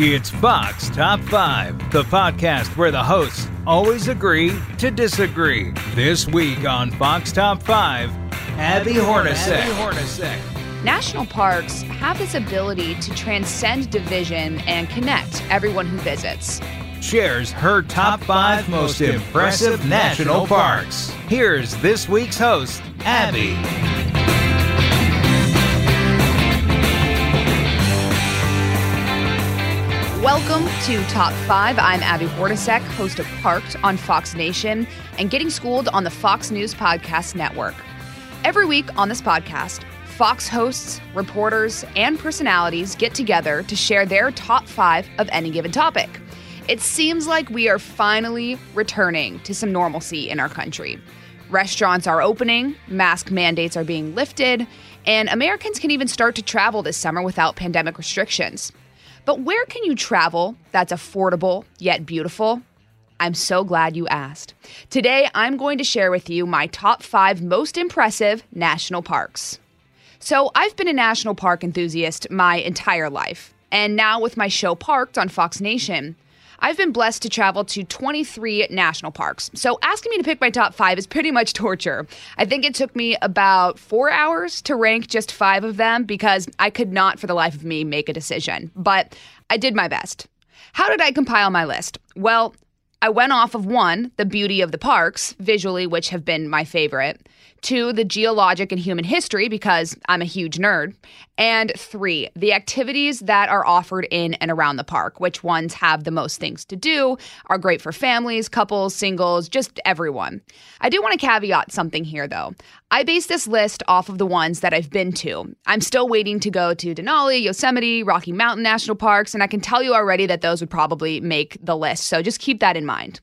It's Fox Top 5, the podcast where the hosts always agree to disagree. This week on Fox Top 5, Abby Hornacek. Abby Hornacek. National parks have this ability to transcend division and connect everyone who visits. Shares her top five most impressive national parks. Here's this week's host, Abby. Welcome to Top 5. I'm Abby Hornacek, host of Parked on Fox Nation and Getting Schooled on the Fox News Podcast Network. Every week on this podcast, Fox hosts, reporters, and personalities get together to share their top five of any given topic. It seems like we are finally returning to some normalcy in our country. Restaurants are opening, mask mandates are being lifted, and Americans can even start to travel this summer without pandemic restrictions. But where can you travel that's affordable yet beautiful? I'm so glad you asked. Today, I'm going to share with you my top five most impressive national parks. So, I've been a national park enthusiast my entire life, and now with my show Parked on Fox Nation, I've been blessed to travel to 23 national parks. So asking me to pick my top five is pretty much torture. I think it took me about four hours to rank just five of them because I could not, for the life of me, make a decision. But I did my best. How did I compile my list? Well, I went off of one, the beauty of the parks, visually, which have been my favorite. Two, the geologic and human history, because I'm a huge nerd. And three, the activities that are offered in and around the park, which ones have the most things to do, are great for families, couples, singles, just everyone. I do want to caveat something here, though. I base this list off of the ones that I've been to. I'm still waiting to go to Denali, Yosemite, Rocky Mountain National Parks, and I can tell you already that those would probably make the list, so just keep that in mind.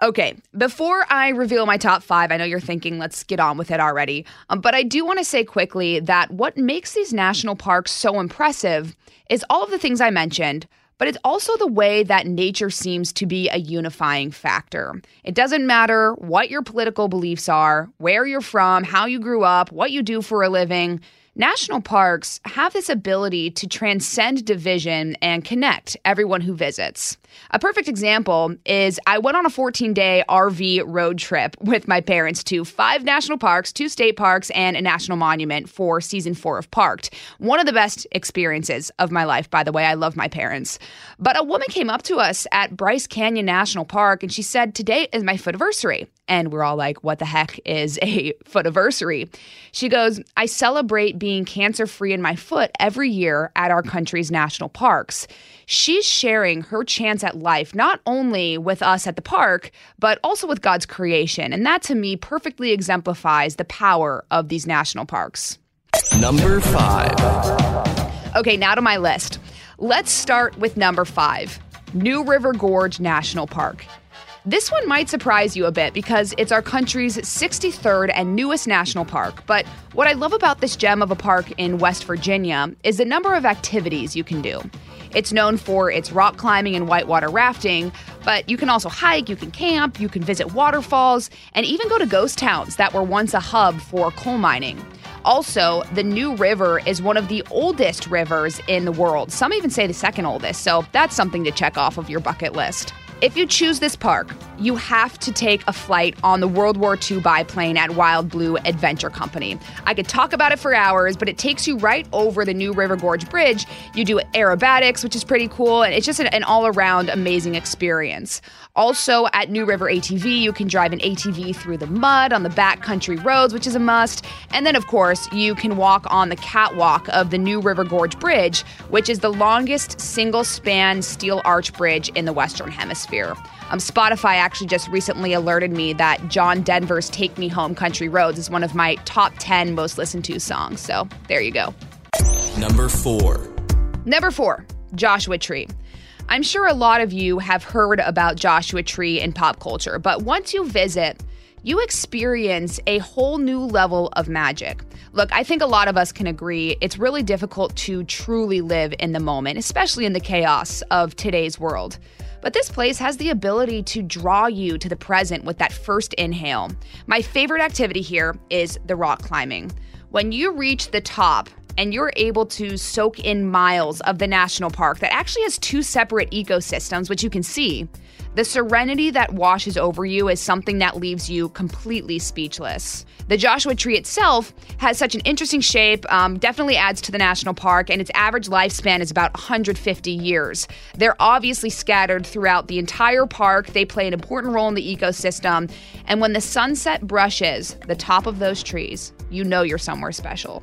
Okay, before I reveal my top five, I know you're thinking, let's get on with it already. Um, but I do want to say quickly that what makes these national parks so impressive is all of the things I mentioned, but it's also the way that nature seems to be a unifying factor. It doesn't matter what your political beliefs are, where you're from, how you grew up, what you do for a living. National parks have this ability to transcend division and connect everyone who visits. A perfect example is I went on a 14 day RV road trip with my parents to five national parks, two state parks, and a national monument for season four of Parked. One of the best experiences of my life, by the way. I love my parents. But a woman came up to us at Bryce Canyon National Park and she said, Today is my foot-anniversary. And we're all like, what the heck is a foot anniversary? She goes, I celebrate being cancer free in my foot every year at our country's national parks. She's sharing her chance at life, not only with us at the park, but also with God's creation. And that to me perfectly exemplifies the power of these national parks. Number five. Okay, now to my list. Let's start with number five New River Gorge National Park. This one might surprise you a bit because it's our country's 63rd and newest national park. But what I love about this gem of a park in West Virginia is the number of activities you can do. It's known for its rock climbing and whitewater rafting, but you can also hike, you can camp, you can visit waterfalls, and even go to ghost towns that were once a hub for coal mining. Also, the New River is one of the oldest rivers in the world. Some even say the second oldest, so that's something to check off of your bucket list. If you choose this park, you have to take a flight on the World War II biplane at Wild Blue Adventure Company. I could talk about it for hours, but it takes you right over the New River Gorge Bridge. You do aerobatics, which is pretty cool, and it's just an, all around amazing experience. Also, at New River ATV, you can drive an ATV through the mud on the backcountry roads, which is a must. And then, of course, you can walk on the catwalk of the New River Gorge Bridge, which is the longest single span steel arch bridge in the Western Hemisphere. Um, Spotify actually just recently alerted me that John Denver's Take Me Home Country Roads is one of my top 10 most listened to songs. So there you go. Number four. Number four, Joshua Tree. I'm sure a lot of you have heard about Joshua Tree in pop culture, but once you visit, you experience a whole new level of magic. Look, I think a lot of us can agree it's really difficult to truly live in the moment, especially in the chaos of today's world. But this place has the ability to draw you to the present with that first inhale. My favorite activity here is the rock climbing. When you reach the top, and you're able to soak in miles of the national park that actually has two separate ecosystems, which you can see. The serenity that washes over you is something that leaves you completely speechless. The Joshua tree itself has such an interesting shape, um, definitely adds to the national park, and its average lifespan is about 150 years. They're obviously scattered throughout the entire park. They play an important role in the ecosystem, and when the sunset brushes the top of those trees, you know you're somewhere special.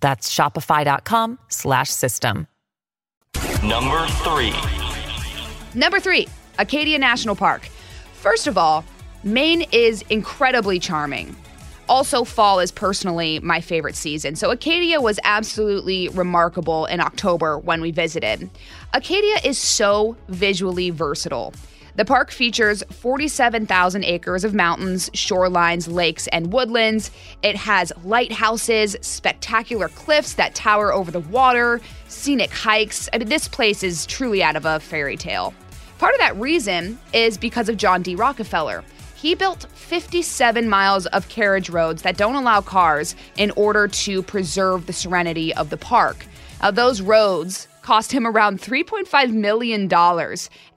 That's shopify.com slash system. Number three. Number three, Acadia National Park. First of all, Maine is incredibly charming. Also, fall is personally my favorite season. So, Acadia was absolutely remarkable in October when we visited. Acadia is so visually versatile. The park features 47,000 acres of mountains, shorelines, lakes, and woodlands. It has lighthouses, spectacular cliffs that tower over the water, scenic hikes. I mean, this place is truly out of a fairy tale. Part of that reason is because of John D. Rockefeller. He built 57 miles of carriage roads that don't allow cars in order to preserve the serenity of the park. Now, those roads cost him around $3.5 million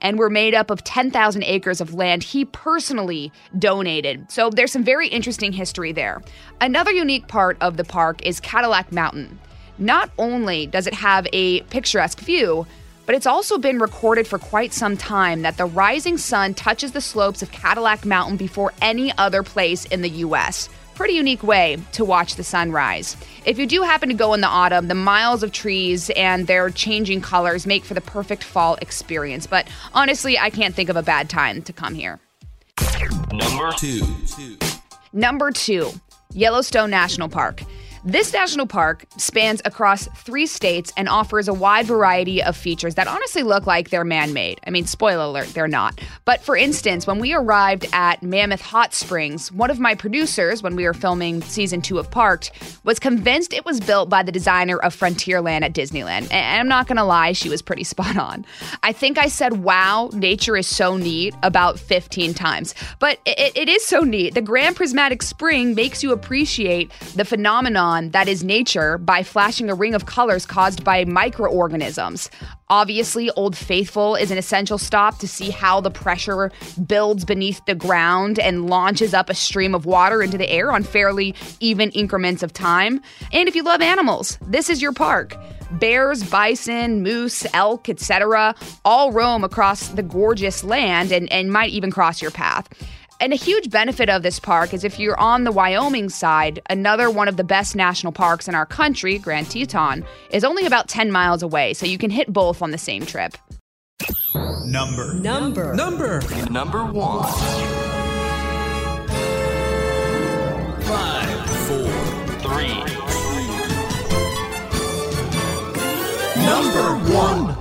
and were made up of 10,000 acres of land he personally donated. So there's some very interesting history there. Another unique part of the park is Cadillac Mountain. Not only does it have a picturesque view, but it's also been recorded for quite some time that the rising sun touches the slopes of Cadillac Mountain before any other place in the US. Pretty unique way to watch the sunrise. If you do happen to go in the autumn, the miles of trees and their changing colors make for the perfect fall experience. But honestly, I can't think of a bad time to come here. Number two. Number two, Yellowstone National Park. This national park spans across three states and offers a wide variety of features that honestly look like they're man made. I mean, spoiler alert, they're not. But for instance, when we arrived at Mammoth Hot Springs, one of my producers, when we were filming season two of Parked, was convinced it was built by the designer of Frontierland at Disneyland. And I'm not gonna lie, she was pretty spot on. I think I said, wow, nature is so neat about 15 times. But it, it is so neat. The Grand Prismatic Spring makes you appreciate the phenomenon that is nature by flashing a ring of colors caused by microorganisms. Obviously, Old Faithful is an essential stop to see how the pressure builds beneath the ground and launches up a stream of water into the air on fairly even increments of time. And if you love animals, this is your park. Bears, bison, moose, elk, etc., all roam across the gorgeous land and, and might even cross your path. And a huge benefit of this park is if you're on the Wyoming side, another one of the best national parks in our country, Grand Teton, is only about 10 miles away, so you can hit both on the same trip. Number. Number. Number. Number one. Five. Four. Three. Number one.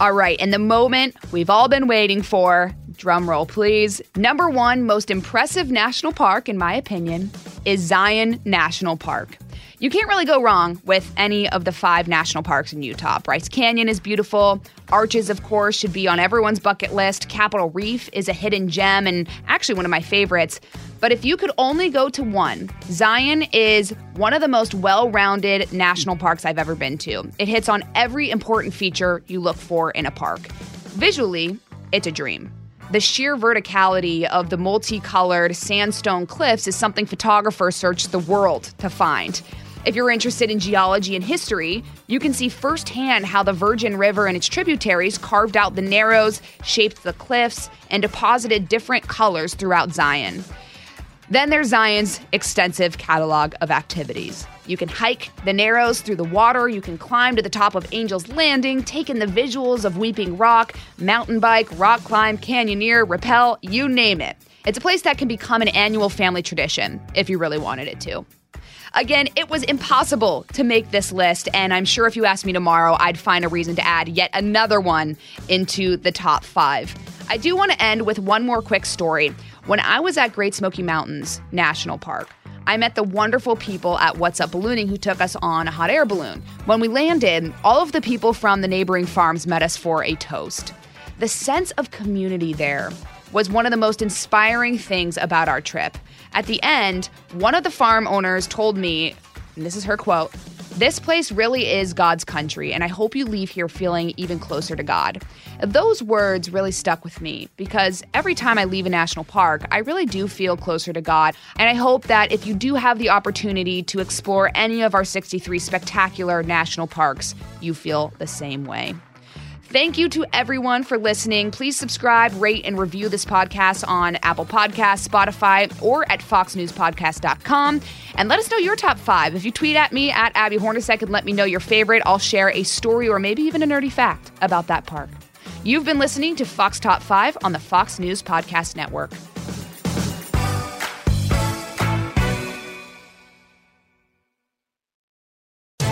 All right, and the moment we've all been waiting for, drum roll please. Number one most impressive national park, in my opinion, is Zion National Park. You can't really go wrong with any of the five national parks in Utah. Bryce Canyon is beautiful. Arches, of course, should be on everyone's bucket list. Capitol Reef is a hidden gem and actually one of my favorites. But if you could only go to one, Zion is one of the most well rounded national parks I've ever been to. It hits on every important feature you look for in a park. Visually, it's a dream. The sheer verticality of the multicolored sandstone cliffs is something photographers search the world to find. If you're interested in geology and history, you can see firsthand how the Virgin River and its tributaries carved out the narrows, shaped the cliffs, and deposited different colors throughout Zion. Then there's Zion's extensive catalog of activities. You can hike the Narrows through the water, you can climb to the top of Angel's Landing, take in the visuals of Weeping Rock, mountain bike, rock climb, canyoneer, rappel, you name it. It's a place that can become an annual family tradition if you really wanted it to. Again, it was impossible to make this list, and I'm sure if you asked me tomorrow, I'd find a reason to add yet another one into the top five. I do want to end with one more quick story. When I was at Great Smoky Mountains National Park, I met the wonderful people at What's Up Ballooning who took us on a hot air balloon. When we landed, all of the people from the neighboring farms met us for a toast. The sense of community there was one of the most inspiring things about our trip. At the end, one of the farm owners told me, and this is her quote, this place really is God's country, and I hope you leave here feeling even closer to God. Those words really stuck with me because every time I leave a national park, I really do feel closer to God. And I hope that if you do have the opportunity to explore any of our 63 spectacular national parks, you feel the same way. Thank you to everyone for listening. Please subscribe, rate, and review this podcast on Apple Podcasts, Spotify, or at foxnewspodcast.com. And let us know your top five. If you tweet at me at Abby Hornacek and let me know your favorite, I'll share a story or maybe even a nerdy fact about that park. You've been listening to Fox Top 5 on the Fox News Podcast Network.